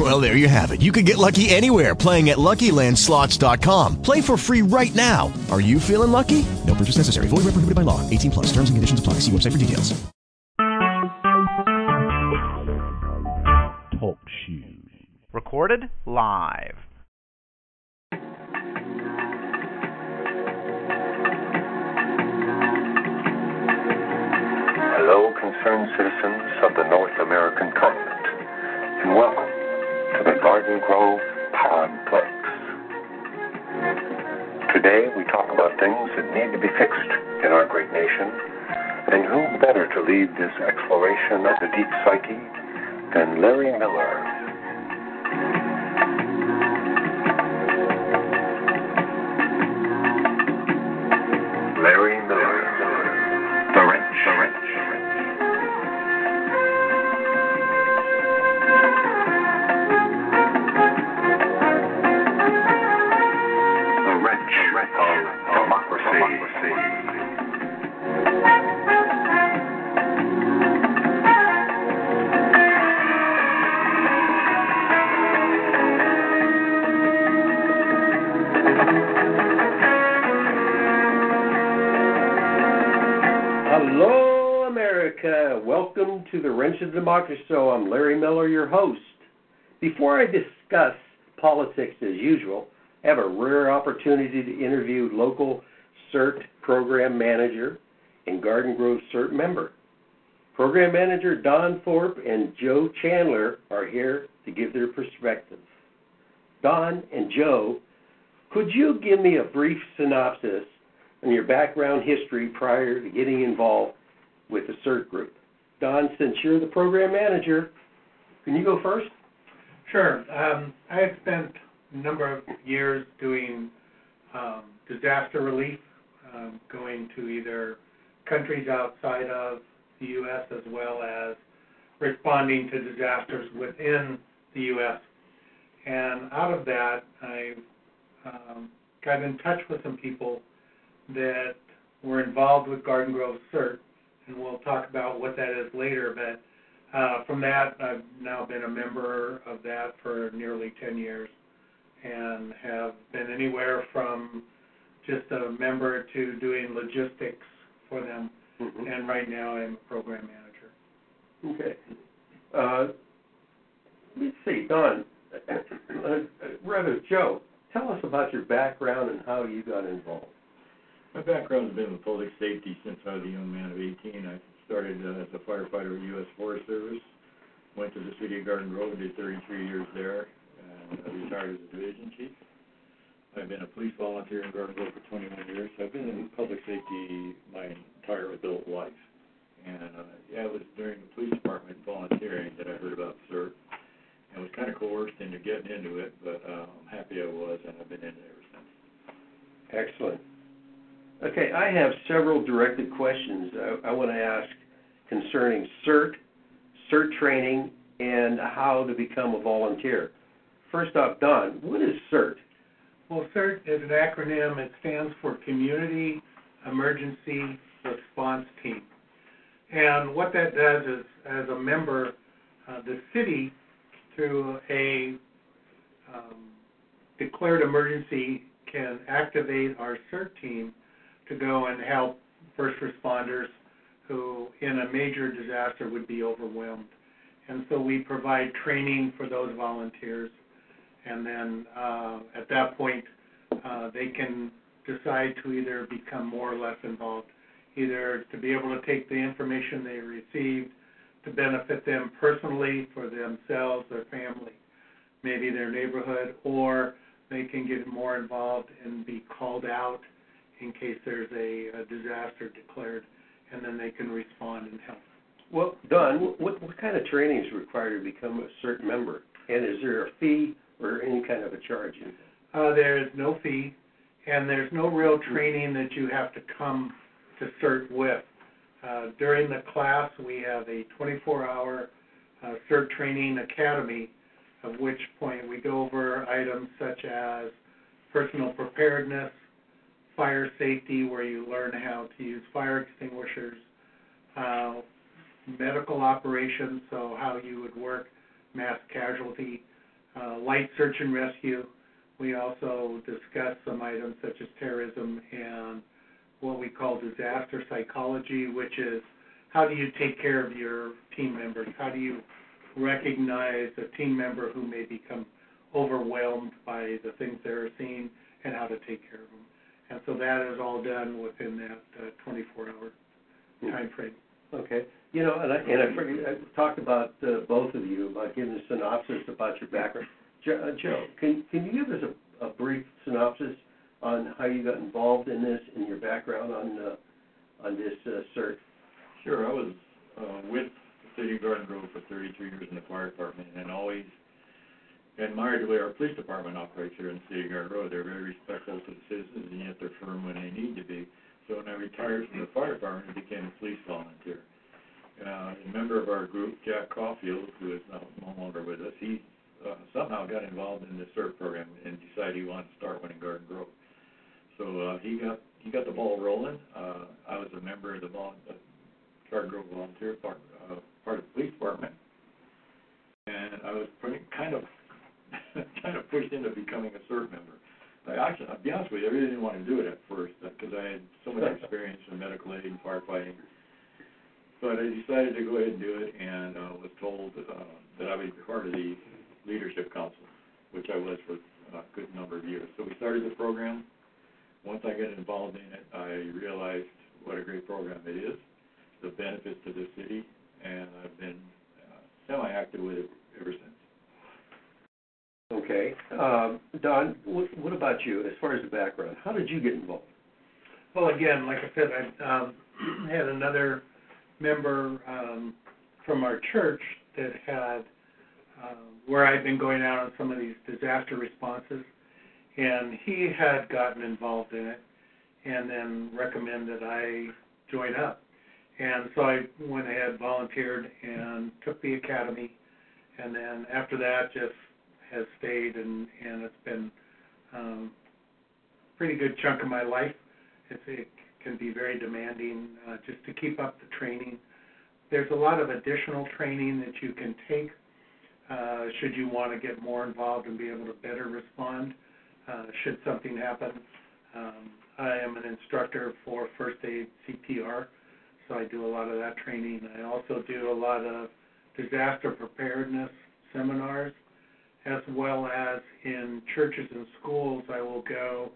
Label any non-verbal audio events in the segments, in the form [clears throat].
Well, there you have it. You can get lucky anywhere playing at LuckyLandSlots.com. Play for free right now. Are you feeling lucky? No purchase necessary. Void where prohibited by law. 18 plus. Terms and conditions apply. See website for details. Talk shoes. Recorded live. Hello, concerned citizens of the North American continent, and welcome to the Garden Grove Podplex. Today we talk about things that need to be fixed in our great nation, and who better to lead this exploration of the deep psyche than Larry Miller? Larry Miller, Wrench of Democracy Show. I'm Larry Miller, your host. Before I discuss politics as usual, I have a rare opportunity to interview local CERT program manager and Garden Grove CERT member. Program manager Don Thorpe and Joe Chandler are here to give their perspective. Don and Joe, could you give me a brief synopsis on your background history prior to getting involved with the CERT group? Don, since you're the program manager, can you go first? Sure. Um, I have spent a number of years doing um, disaster relief, um, going to either countries outside of the U.S. as well as responding to disasters within the U.S. And out of that, I um, got in touch with some people that were involved with Garden Grove CERT, and we'll talk about what that is later. But uh, from that, I've now been a member of that for nearly 10 years and have been anywhere from just a member to doing logistics for them. And right now, I'm a program manager. Okay. Uh, let's see, Don, uh, rather, Joe, tell us about your background and how you got involved. My background has been with public safety since I was a young man of 18. I started uh, as a firefighter with U.S. Forest Service, went to the city of Garden Grove, did 33 years there, and I retired as a division chief. I've been a police volunteer in Garden Grove for 21 years. I've been in public safety my entire adult life. And uh, yeah, it was during the police department volunteering that I heard about CERT. And was kind of coerced into getting into it, but uh, I'm happy I was, and I've been in it ever since. Excellent. Okay, I have several directed questions I, I want to ask concerning CERT, CERT training, and how to become a volunteer. First off, Don, what is CERT? Well, CERT is an acronym. It stands for Community Emergency Response Team. And what that does is, as a member, uh, the city, through a um, declared emergency, can activate our CERT team to go and help first responders who, in a major disaster, would be overwhelmed. And so we provide training for those volunteers. And then uh, at that point, uh, they can decide to either become more or less involved, either to be able to take the information they received to benefit them personally, for themselves, their family, maybe their neighborhood, or they can get more involved and be called out in case there's a, a disaster declared, and then they can respond and help. Well, Don, what, what kind of training is required to become a CERT member? And is there a fee or any kind of a charge? Uh, there is no fee, and there's no real training that you have to come to CERT with. Uh, during the class, we have a 24-hour uh, CERT training academy, at which point we go over items such as personal preparedness, fire safety, where you learn how to use fire extinguishers, uh, medical operations, so how you would work mass casualty, uh, light search and rescue. We also discuss some items such as terrorism and what we call disaster psychology, which is how do you take care of your team members? How do you recognize a team member who may become overwhelmed by the things they're seeing and how to take care of them? And so that is all done within that uh, 24-hour time frame. Okay. You know, and I, and I, forget- I talked about uh, both of you about giving a synopsis about your background. Jo- uh, Joe, can can you give us a, a brief synopsis on how you got involved in this and your background on uh, on this uh, cert? Sure, I was uh, with the City of Garden Grove for 33 years in the fire department and always admired the way our police department operates here in the City Garden Grove. They're very respectful to the citizens and yet they're firm when they need to be. So when I retired from the fire department, I became a police volunteer. Uh, a member of our group, Jack Caulfield, who is now no longer with us, he uh, somehow got involved in the CERT program and decided he wanted to start one in Garden Grove. So uh, he got he got the ball rolling. Uh, I was a member of the vol- uh, Garden Grove Volunteer part, uh, part of the police department, and I was pretty kind of [laughs] kind of pushed into becoming a CERT member. I actually, I'll be honest with you, I really didn't want to do it at first because I had so much experience in medical aid and firefighting. But I decided to go ahead and do it, and uh, was told uh, that I would be part of the leadership council, which I was for a good number of years. So we started the program. Once I got involved in it, I realized what a great program it is, the benefits to the city, and I've been uh, semi-active with it ever since. Okay. Um, Don, what, what about you as far as the background? How did you get involved? Well, again, like I said, I um, [clears throat] had another member um, from our church that had uh, where I'd been going out on some of these disaster responses, and he had gotten involved in it, and then recommended I join up. And so I went ahead, volunteered, and took the academy, and then after that, just has stayed, and and it's been um, pretty good chunk of my life. It's, it can be very demanding uh, just to keep up the training. There's a lot of additional training that you can take uh, should you want to get more involved and be able to better respond uh, should something happen. Um, I am an instructor for first aid CPR, so I do a lot of that training. I also do a lot of disaster preparedness seminars, as well as in churches and schools, I will go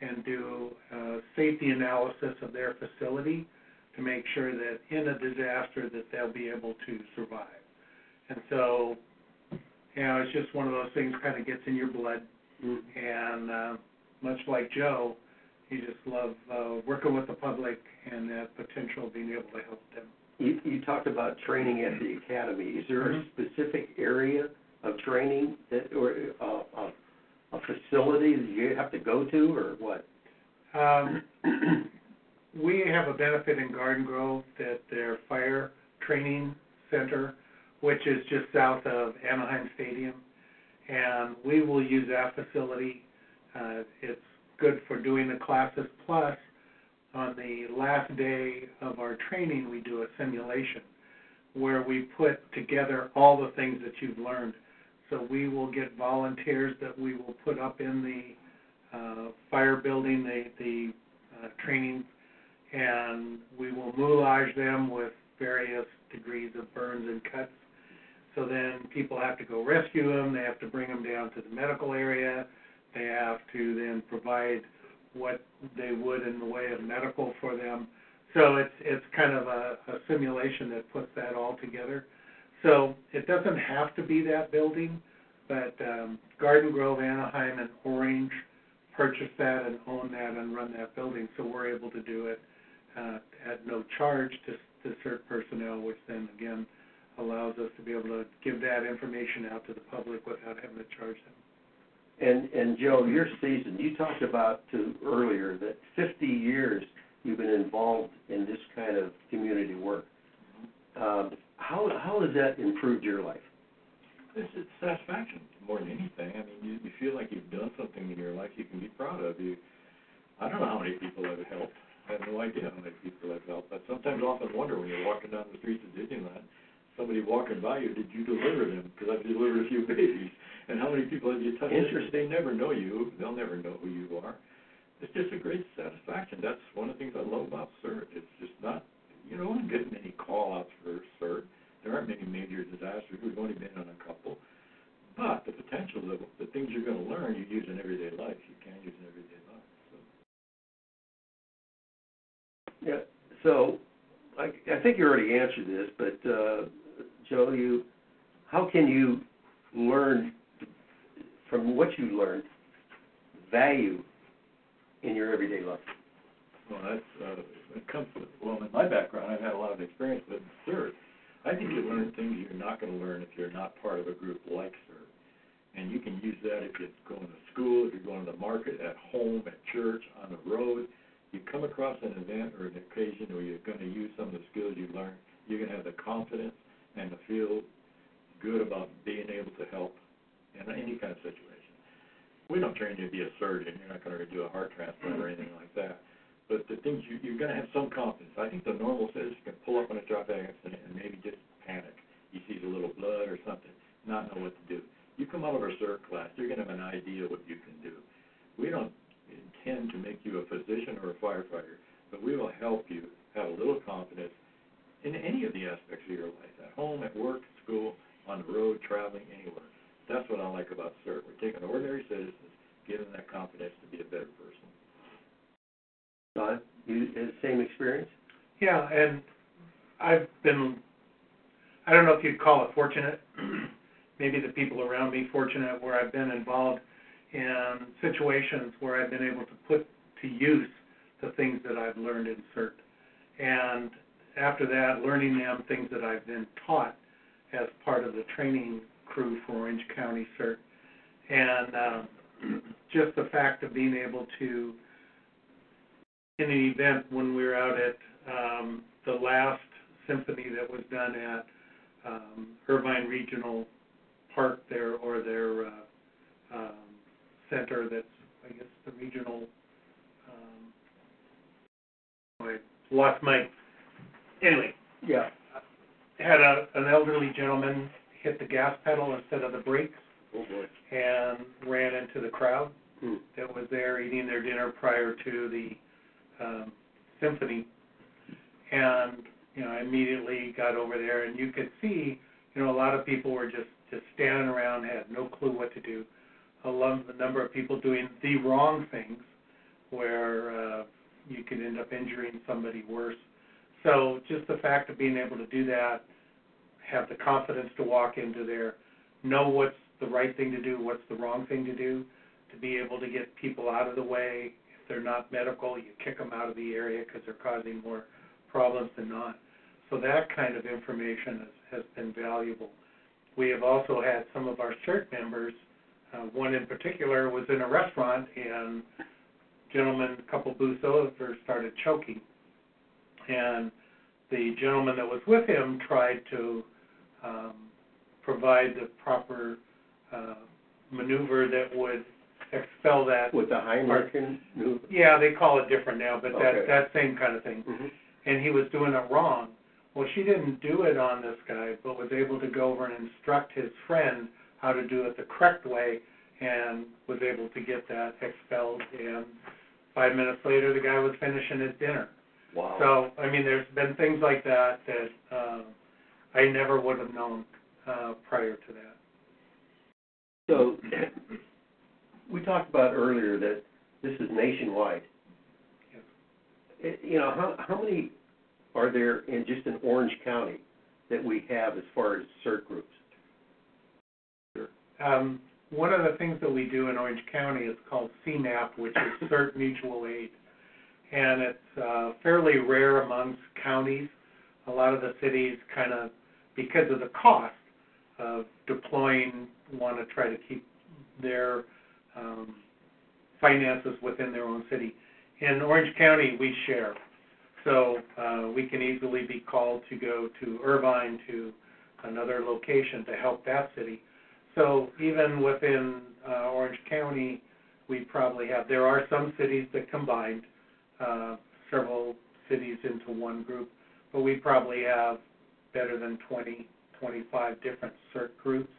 and do uh, safety analysis of their facility to make sure that in a disaster that they'll be able to survive. And so, you know, it's just one of those things kind of gets in your blood. And uh, much like Joe, you just love uh, working with the public and that potential of being able to help them. You, you talked about training at the academy. Is there a specific area of training that, or uh, a, a facility that you have to go to, or what? Um, [clears throat] we have a benefit in Garden Grove that their fire training center, which is just south of Anaheim Stadium, and we will use that facility. Uh, it's good for doing the classes. Plus, on the last day of our training, we do a simulation where we put together all the things that you've learned. So we will get volunteers that we will put up in the uh, fire building, the, the uh, training, and we will moulage them with various degrees of burns and cuts. So then people have to go rescue them, they have to bring them down to the medical area, they have to then provide what they would in the way of medical for them. So it's it's kind of a, a simulation that puts that all together. So it doesn't have to be that building, but um, Garden Grove, Anaheim, and Orange purchase that and own that and run that building, so we're able to do it uh, at no charge to, to CERT personnel, which then again allows us to be able to give that information out to the public without having to charge them. And and Joe, your season, you talked about to earlier that 50 years you've been involved in this kind of community work. Um, how how has that improved your life? It's, it's satisfaction more than anything. I mean, you, you feel like you've done something in your life you can be proud of. You, I don't know how many people I've helped. I have no idea how many people I've helped. I sometimes often wonder when you're walking down the streets of Disneyland, somebody walking by you, did you deliver them? Because I've delivered a few [laughs] babies. And how many people have you touched? Interesting. They never know you. They'll never know who you are. It's just a great satisfaction. That's one of the things I love about CERT. It's just not, you don't get many call-outs for CERT. There aren't many major disasters. We've only been on a couple. But the potential, the, the things you're going to learn, you use in everyday life. You can use in everyday life. So. Yeah. So, I, I think you already answered this, but uh, Joe, you, how can you learn from what you learned value in your everyday life? Well, that's uh, it comes well, in my background, I've had a lot of experience with CERT. I think you learn things you're not going to learn if you're not part of a group like CERT. And you can use that if you're going to school, if you're going to the market, at home, at church, on the road. You come across an event or an occasion where you're going to use some of the skills you learned, you're going to have the confidence and to feel good about being able to help in any kind of situation. We don't train you to be a surgeon. You're not going to do a heart transplant or anything like that. But the things you, you're going to have some confidence. I think the normal citizen can pull up in a traffic accident and maybe just panic. He sees a little blood or something, not know what to do. You come out of our CERT class, you're going to have an idea what you can do. We don't intend to make you a physician or a firefighter, but we will help you have a little confidence in any of the aspects of your life, at home, at work, school, on the road, traveling, anywhere. That's what I like about CERT. We're taking ordinary citizens, giving them that confidence to be a better person. Don, you the same experience? Yeah, and I've been, I don't know if you'd call it fortunate, [clears throat] maybe the people around me fortunate, where I've been involved in situations where I've been able to put to use the things that I've learned in CERT. And after that, learning them things that I've been taught as part of the training crew for Orange County CERT. And um, [clears throat] just the fact of being able to, in an event when we were out at um, the last symphony that was done at um, Irvine Regional Park there, or their uh, um, center that's, I guess, the regional, um, I lost my, anyway, Yeah. had a, an elderly gentleman hit the gas pedal instead of the brakes Oh, boy. and ran into the crowd Hmm. that was there eating their dinner prior to the um, symphony. And, you know, I immediately got over there and you could see, you know, a lot of people were just, just standing around, had no clue what to do. A lot, a number of people doing the wrong things where uh, you could end up injuring somebody worse. So just the fact of being able to do that, have the confidence to walk into there, know what's the right thing to do, what's the wrong thing to do, to be able to get people out of the way. They're not medical, you kick them out of the area because they're causing more problems than not. So that kind of information has, has been valuable. We have also had some of our CERT members, uh, one in particular was in a restaurant and gentleman, a couple booths over, started choking. And the gentleman that was with him tried to um, provide the proper uh, maneuver that would expel that. With the move? Yeah, they call it different now, but that Okay. that same kind of thing. Mhm. And he was doing it wrong. Well, she didn't do it on this guy, but was able to go over and instruct his friend how to do it the correct way, and was able to get that expelled. And five minutes later, the guy was finishing his dinner. Wow. So, I mean, there's been things like that that um, I never would have known uh, prior to that. So, we talked about earlier that this is nationwide. Yes. Eh, You know, how, how many are there in just in Orange County that we have as far as CERT groups? Um, one of the things that we do in Orange County is called CMAP, which is CERT Mutual Aid. And it's uh, fairly rare amongst counties. A lot of the cities kind of, because of the cost of deploying, want to try to keep their um, finances within their own city. In Orange County, we share. So uh, we can easily be called to go to Irvine to another location to help that city. So even within uh, Orange County, we probably have, there are some cities that combined uh, several cities into one group, but we probably have better than 20, 25 different CERT groups,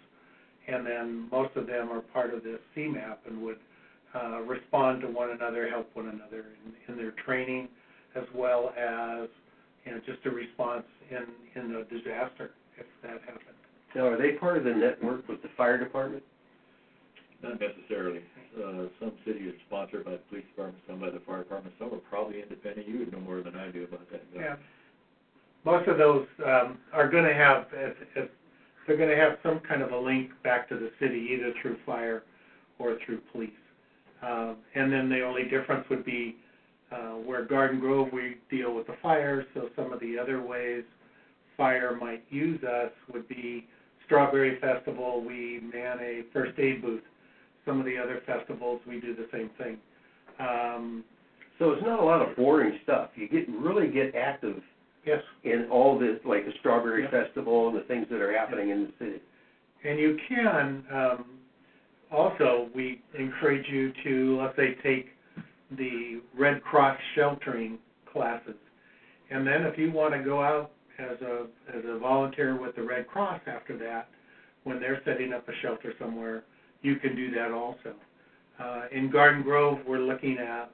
and then most of them are part of this CMAP and would uh, respond to one another, help one another in, in their training, as well as you know just a response in in a disaster if that happened. Now, are they part of the network with the fire department? Not necessarily. Uh, some cities are sponsored by the police department, some by the fire department, some are probably independent. You would know more than I do about that. Doug. Yeah. Most of those um, are going to have, if, if they're going to have some kind of a link back to the city, either through fire or through police. Um, and then the only difference would be uh, where Garden Grove we deal with the fire, so some of the other ways fire might use us would be Strawberry Festival, we man a first aid booth. Some of the other festivals, we do the same thing. Um, So it's not a lot of boring stuff. You get really get active yes, in all this, like the Strawberry Yeah. Festival and the things that are happening in the city. And you can, um, also, we encourage you to, let's say, take the Red Cross sheltering classes. And then if you want to go out as a, as a volunteer with the Red Cross after that, when they're setting up a shelter somewhere, you can do that also. Uh, in Garden Grove, we're looking at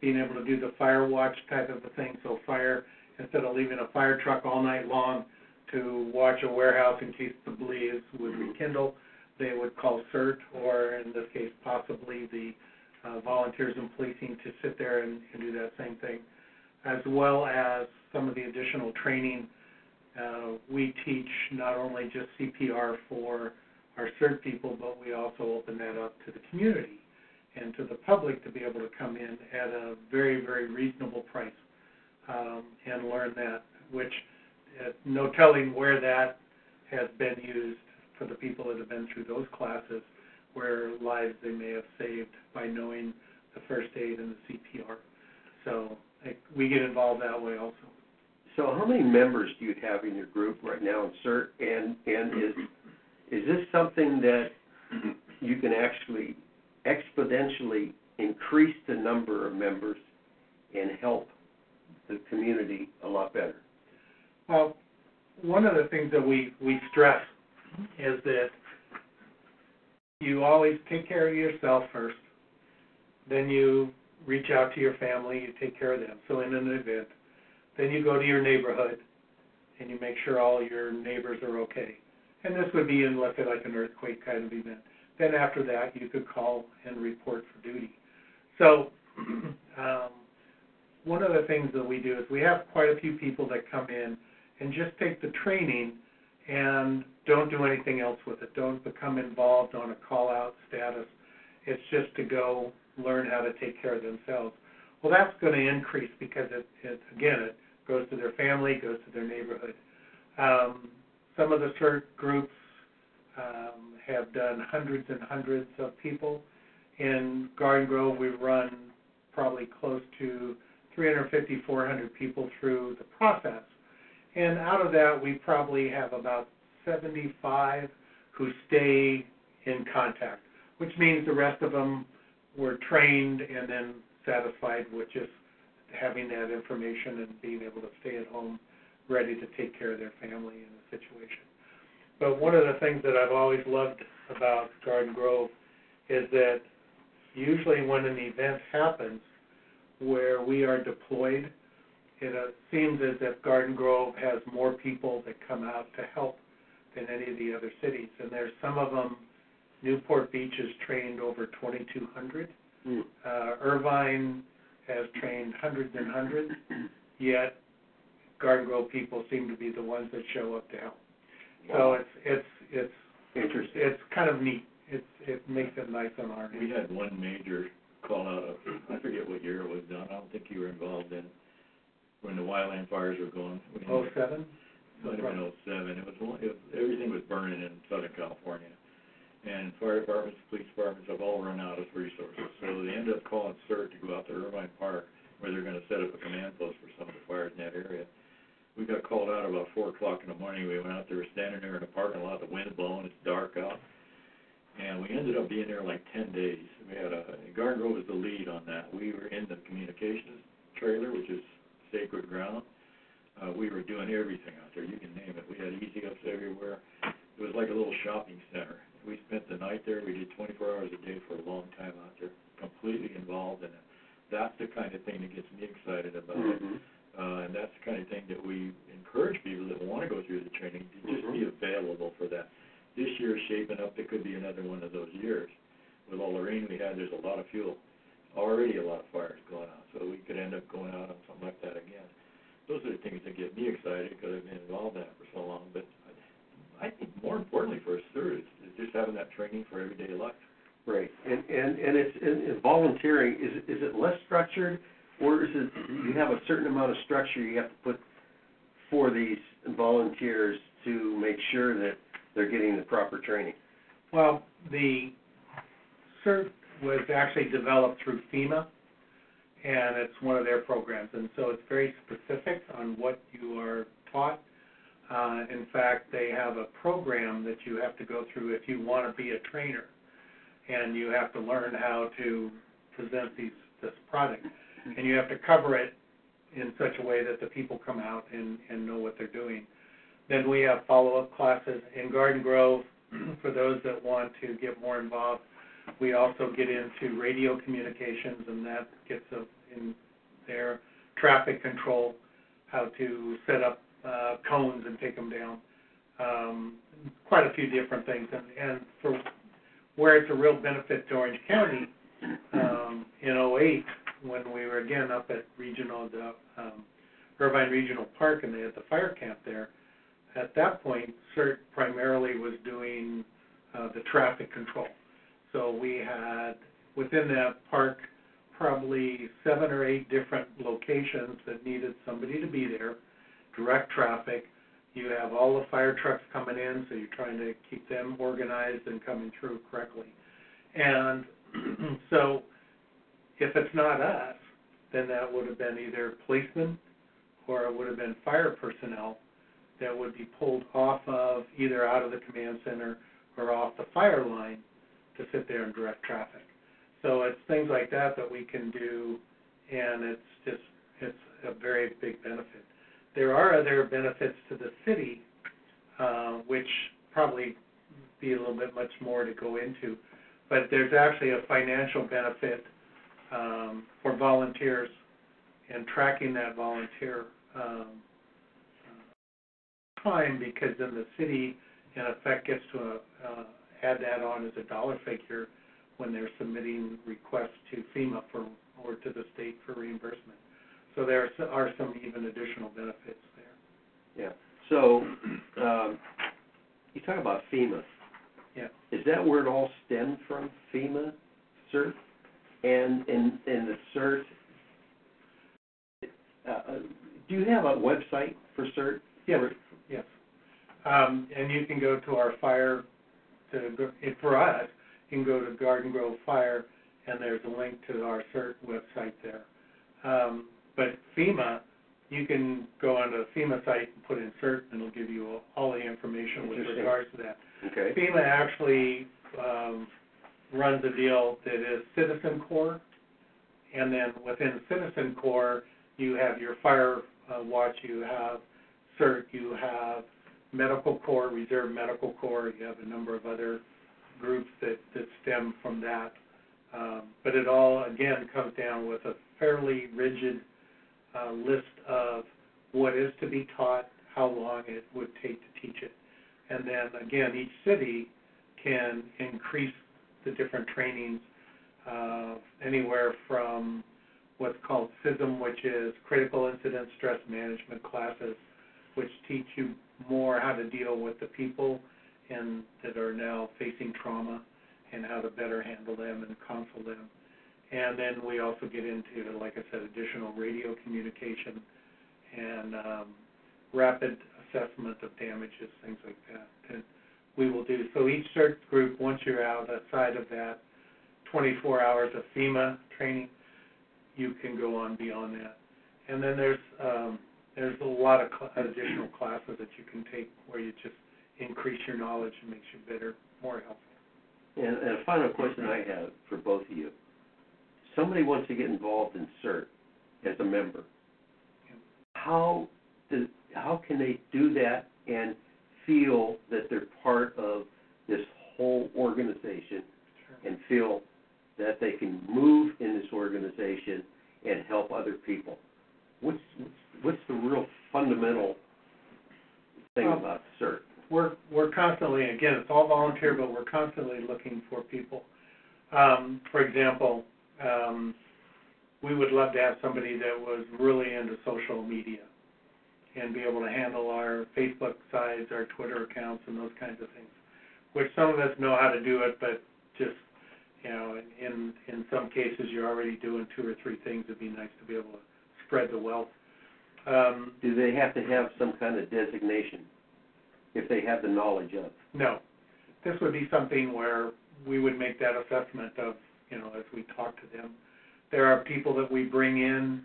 being able to do the fire watch type of a thing. So fire, instead of leaving a fire truck all night long to watch a warehouse in case the blaze would rekindle, they would call CERT or in this case possibly the uh, volunteers in policing to sit there and, and do that same thing, as well as some of the additional training. Uh, we teach not only just CPR for our CERT people, but we also open that up to the community and to the public to be able to come in at a very, very reasonable price um, and learn that, which uh, no telling where that has been used for the people that have been through those classes, where lives they may have saved by knowing the first aid and the CPR. So like, we get involved that way also. So how many members do you have in your group right now in CERT? And, and is, is this something that you can actually exponentially increase the number of members and help the community a lot better? Well, one of the things that we, we stress is that you always take care of yourself first, then you reach out to your family, you take care of them. So in an event, then you go to your neighborhood and you make sure all your neighbors are okay. And this would be in, let's say, like an earthquake kind of event. Then after that, you could call and report for duty. So [clears throat] um, one of the things that we do is we have quite a few people that come in and just take the training and don't do anything else with it. Don't become involved on a call out status. It's just to go learn how to take care of themselves. Well, that's going to increase because it, it again, it goes to their family, goes to their neighborhood. Um, some of the CERT groups um, have done hundreds and hundreds of people. In Garden Grove, we've run probably close to 350, 400 people through the process. And out of that, we probably have about 75 who stay in contact, which means the rest of them were trained and then satisfied with just having that information and being able to stay at home ready to take care of their family in a situation. But one of the things that I've always loved about Garden Grove is that usually when an event happens where we are deployed, it uh, seems as if Garden Grove has more people that come out to help than any of the other cities. And there's some of them, Newport Beach has trained over 2,200. Mm. Uh, Irvine has trained hundreds and hundreds, [clears throat] yet Garden Grove people seem to be the ones that show up to help. So it's it's it's Interesting. it's kind of neat. It's it makes it nice on our We had one major call out of, I forget what year it was done, I don't think you were involved in, when the wildland fires were going. We had- Oh seven. Might have been oh seven, it was, one- it was, everything was burning in Southern California. And fire departments, police departments have all run out of resources, so they ended up calling CERT to go out to Irvine Park where they're gonna set up a command post for some of the fires in that area. We got called out about four o'clock in the morning, we went out there, were standing there in the parking lot, the wind's blowing, it's dark out. And we ended up being there like ten days. We had a, Garden Grove was the lead on that. We were in the communications trailer, which is sacred ground. Uh, we were doing everything out there, you can name it. We had easy ups everywhere. It was like a little shopping center. We spent the night there, we did twenty-four hours a day for a long time out there, completely involved in it. That's the kind of thing that gets me excited about it. Mhm. Uh, and that's the kind of thing that we encourage people that wanna go through the training to just be Mhm. available for that. This year's shaping up, it could be another one of those years. With all the rain we had, there's a lot of fuel, already a lot of fires going on, so we could end up going out on something like that again. Those are the things that get me excited, because I've been involved in it for so long, but I think more importantly for us, sir, is, is just having that training for everyday life. Right, and, and, and it's, and and volunteering, is, is it less structured, or is it, you have a certain amount of structure you have to put for these volunteers to make sure that they're getting the proper training? Well, the CERT was actually developed through FEMA, and it's one of their programs, and so it's very specific on what you are taught. Uh, in fact, they have a program that you have to go through if you want to be a trainer, and you have to learn how to present these, this product, and you have to cover it in such a way that the people come out and, and know what they're doing. Then we have follow-up classes in Garden Grove, [clears throat] for those that want to get more involved. We also get into radio communications, and that gets us in there, traffic control, how to set up uh, cones and take them down. Um, quite a few different things, and, and for where it's a real benefit to Orange County, um, in '08, when we were again up at regional, the um, Irvine Regional Park, and they had the fire camp there. At that point, CERT primarily was doing uh, the traffic control. So we had within that park probably seven or eight different locations that needed somebody to be there, direct traffic. You have all the fire trucks coming in, so you're trying to keep them organized and coming through correctly. And [clears throat] so if it's not us, then that would have been either policemen or it would have been fire personnel that would be pulled off of either out of the command center or off the fire line to sit there and direct traffic. So it's things like that that we can do, and it's just it's a very big benefit. There are other benefits to the city, uh, which probably be a little bit much more to go into, but there's actually a financial benefit um, for volunteers and tracking that volunteer um, time because then the city in effect gets to uh, add that on as a dollar figure when they're submitting requests to FEMA for or to the state for reimbursement. So there are some even additional benefits there. Yeah, so, um, you talk about FEMA. Yeah. Is that where it all stemmed from, FEMA, CERT? And, and, and the CERT, uh, uh, do you have a website for CERT? Yes. Um, and you can go to our fire, to, for us, you can go to Garden Grove Fire, and there's a link to our CERT website there. Um, but FEMA, you can go onto the FEMA site and put in CERT, and it'll give you all the information with regards to that. Okay. FEMA actually um, runs a deal that is Citizen Corps, and then within Citizen Corps, you have your fire uh, watch, you have CERT, you have Medical Corps, Reserve Medical Corps, you have a number of other groups that, that stem from that. Um, but it all, again, comes down with a fairly rigid uh, list of what is to be taught, how long it would take to teach it. And then, again, each city can increase the different trainings uh, anywhere from what's called CISM, which is Critical Incident Stress Management classes, which teach you more how to deal with the people and that are now facing trauma and how to better handle them and counsel them. And then we also get into, like I said, additional radio communication and um, rapid assessment of damages, things like that. And we will do so. Each CERT group, once you're out outside of that 24 hours of FEMA training, you can go on beyond that. And then there's um, there's a lot of cl- additional classes that you can take where you just increase your knowledge and makes you better, more helpful. And, and a final question I have for both of you. Somebody wants to get involved in CERT as a member. How does, how can they do that and feel that they're part of this whole organization and feel that they can move in this organization and help other people? What's, what's, the real fundamental thing about CERT? we're we're constantly again it's all volunteer but we're constantly looking for people um, for example um, we would love to have somebody that was really into social media and be able to handle our facebook sites our twitter accounts and those kinds of things which some of us know how to do it but just you know in in some cases you're already doing two or three things it'd be nice to be able to spread the wealth um, Do they have to have some kind of designation if they have the knowledge of? No. This would be something where we would make that assessment of, you know, as we talk to them. There are people that we bring in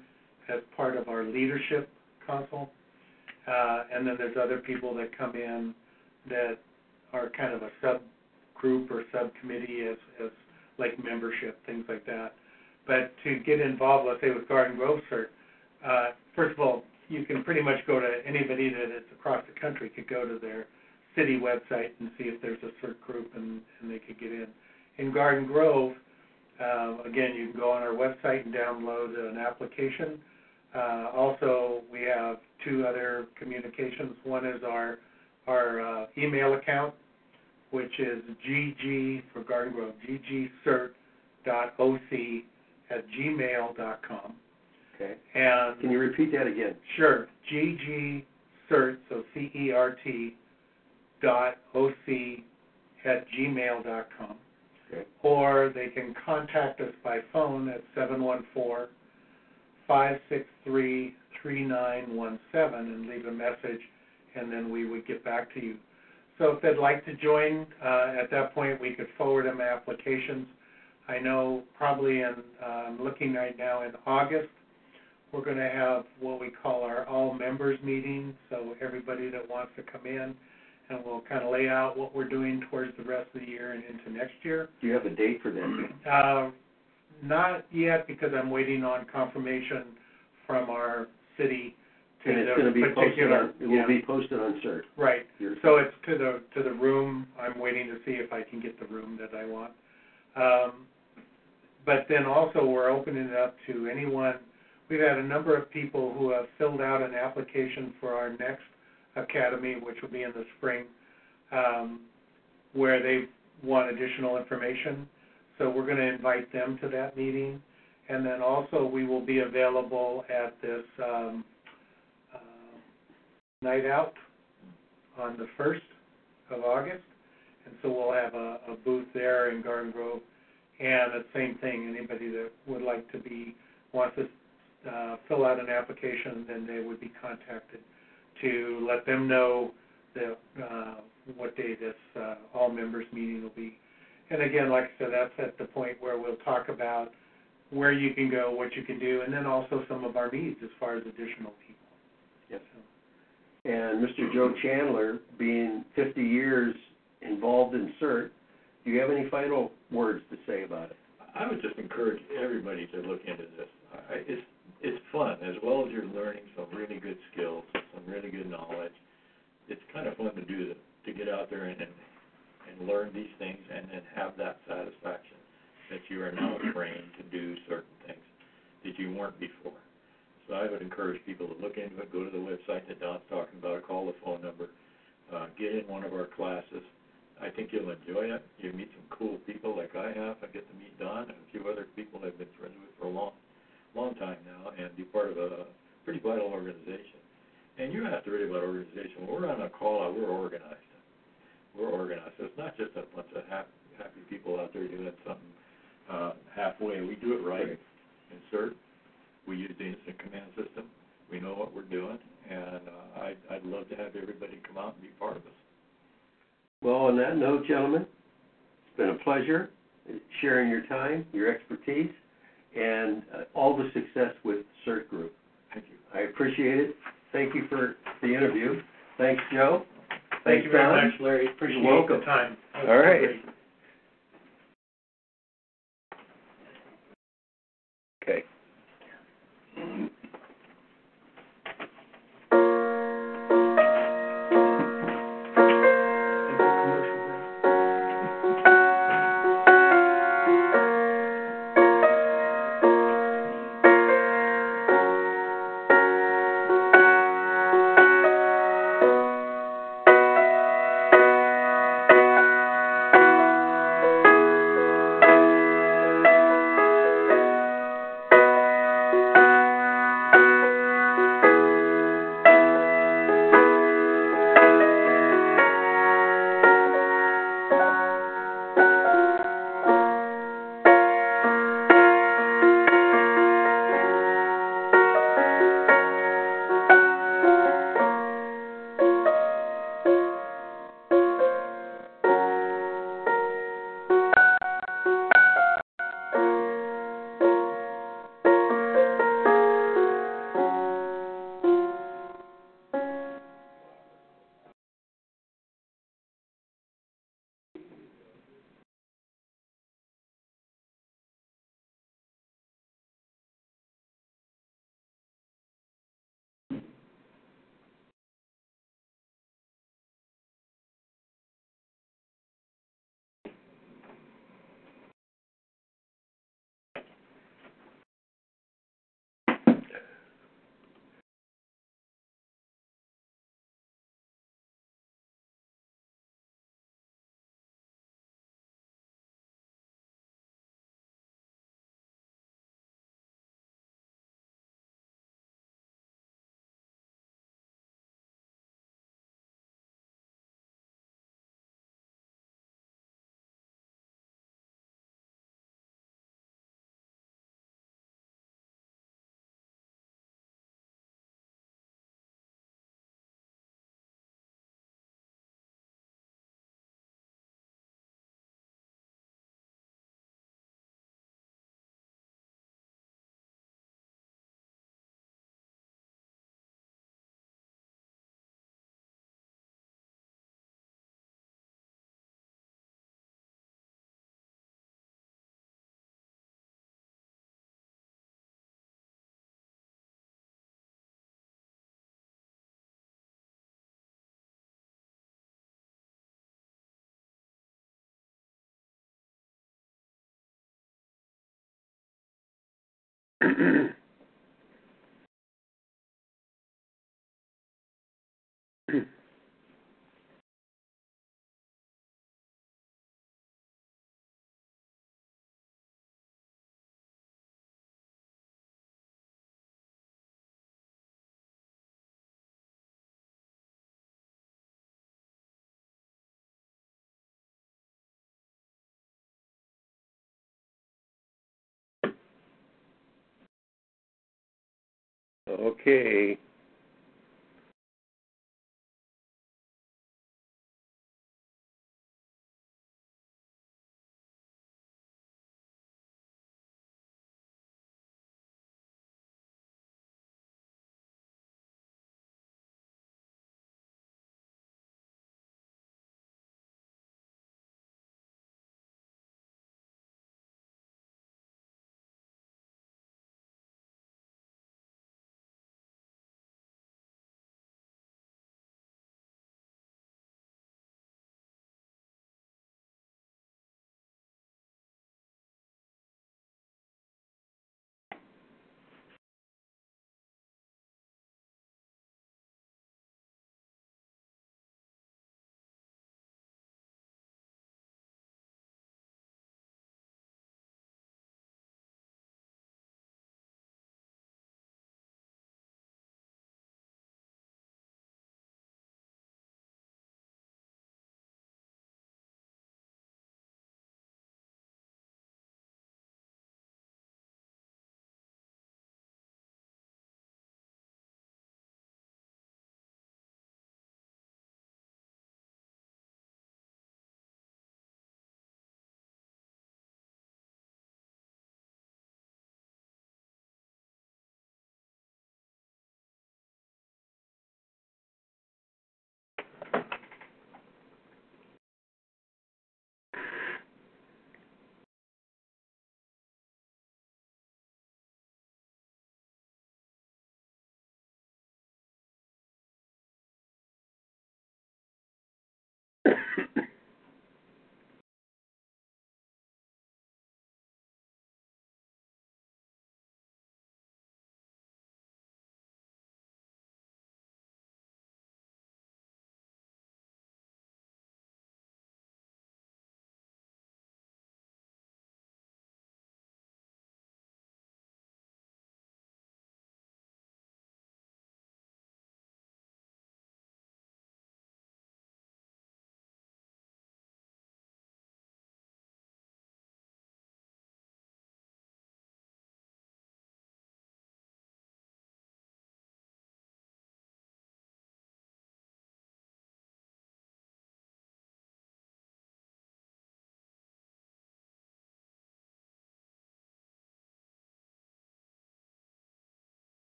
as part of our leadership council, uh, and then there's other people that come in that are kind of a subgroup or subcommittee as, as like membership, things like that. But to get involved, let's say with Garden Grove CERT, uh, first of all, you can pretty much go to anybody that is across the country could go to their city website and see if there's a CERT group and, and they could get in. In Garden Grove, uh, again, you can go on our website and download an application. Uh, also, we have two other communications. One is our our uh, email account, which is gg for Garden Grove, ggcert.oc at gmail.com. Okay. And Can you repeat that again? Sure. GG CERT, so C E R T dot O C at gmail dot com. Okay. Or they can contact us by phone at seven one four five six three three nine one seven and leave a message and then we would get back to you. So if they'd like to join, uh, at that point we could forward them applications. I know probably in, uh, I'm looking right now in August, we're going to have what we call our all members meeting. So everybody that wants to come in, and we'll kind of lay out what we're doing towards the rest of the year and into next year. Do you have a date for that? Uh, not yet because I'm waiting on confirmation from our city to And it's the going to be posted particular. on, it will yeah, be posted on CERT. right. Your- So it's to the to the room. I'm waiting to see if I can get the room that I want. Um, but then also we're opening it up to anyone. We've had a number of people who have filled out an application for our next academy, which will be in the spring, um, where they want additional information. So we're going to invite them to that meeting, and then also we will be available at this um, uh, night out on the first of August, and so we'll have a, a booth there in Garden Grove. And the same thing, anybody that would like to be wants to uh, fill out an application, then they would be contacted to let them know that uh, what day this uh, all members meeting will be. And again, like I said, that's at the point where we'll talk about where you can go, what you can do, and then also some of our needs as far as additional people. Yes. And Mr. Joe Chandler, being 50 years involved in CERT, do you have any final words to say about it? I would just encourage everybody to look into this. I, it's it's fun as well as you're learning some really good skills, some really good knowledge. It's kind of fun to do that, to get out there and and, and learn these things and then have that satisfaction that you are now trained to do certain things that you weren't before. So I would encourage people to look into it, go to the website that Don's talking about, call the phone number, uh, get in one of our classes. I think you'll enjoy it. You'll meet some cool people like I have. I get to meet Don and a few other people I've been friends with for a long, long time now, and be part of a pretty vital organization. And you asked already about organization. When we're on a call out, we're organized. We're organized. So it's not just a bunch of happy, happy people out there doing something uh, halfway. We do it right. Insert. We use the incident command system. We know what we're doing, and uh, I'd, I'd love to have everybody come out and be part of us. Well, on that note, gentlemen, it's been a pleasure sharing your time, your expertise, and uh, all the success with CERT Group. Thank you. I appreciate it. Thank you for the interview. Thanks, Joe. Thank Thanks, you very Don. much, Larry. Appreciate You're welcome. the time. All right. great. Okay. [clears throat] Okay.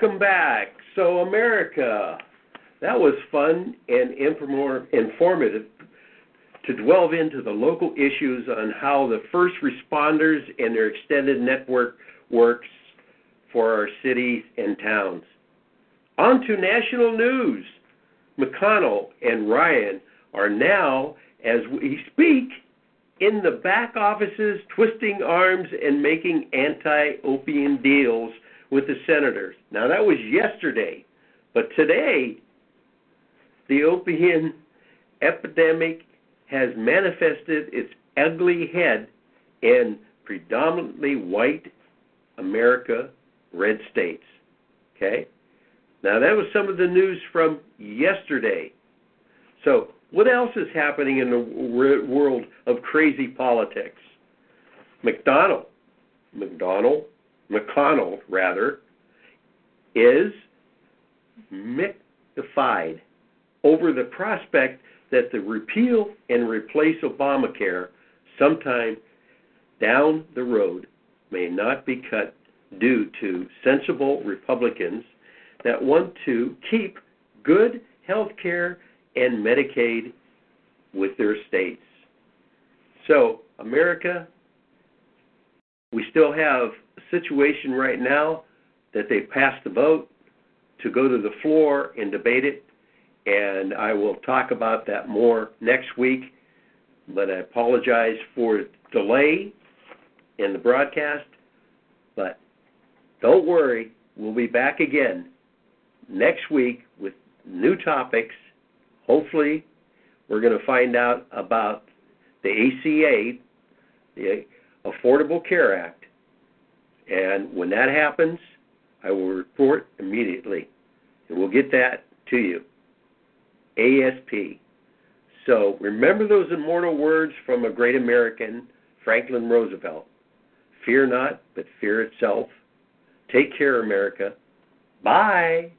Welcome back. So, America, that was fun and informative to delve into the local issues on how the first responders and their extended network works for our cities and towns. On to national news. McConnell and Ryan are now, as we speak, in the back offices, twisting arms and making anti opium deals with the senators. Now, that was yesterday, but today, the opium epidemic has manifested its ugly head in predominantly white America, red states. Okay? Now, that was some of the news from yesterday. So, what else is happening in the world of crazy politics? McDonald, McDonald, McConnell, rather, is mystified over the prospect that the repeal and replace Obamacare sometime down the road may not be cut due to sensible Republicans that want to keep good health care and Medicaid with their states. So, America, we still have situation right now that they passed the vote to go to the floor and debate it, and I will talk about that more next week. But I apologize for delay in the broadcast. But don't worry, we'll be back again next week with new topics hopefully, we're going to find out about the ACA, the Affordable Care Act. And when that happens, I will report immediately. And we'll get that to you. ASP. So remember those immortal words from a great American, Franklin Roosevelt Fear not, but fear itself. Take care, America. Bye.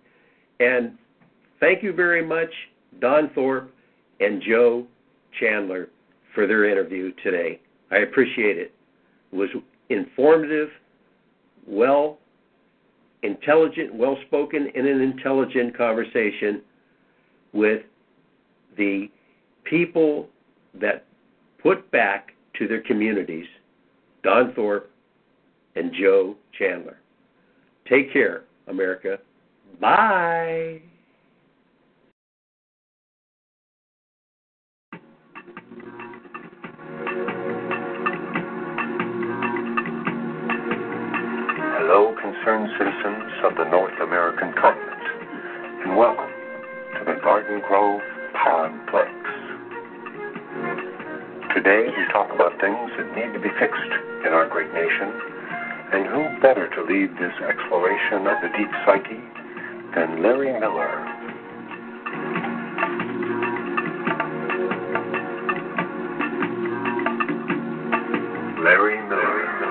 And thank you very much Don Thorpe, and Joe Chandler for their interview today. I appreciate it. It was informative, well, intelligent, well spoken, and an intelligent conversation with the people that put back to their communities Don Thorpe and Joe Chandler. Take care, America. Bye. Concerned citizens of the North American continent, and welcome to the Garden Grove Podplex. Today we talk about things that need to be fixed in our great nation, and who better to lead this exploration of the deep psyche than Larry Miller, Larry Miller,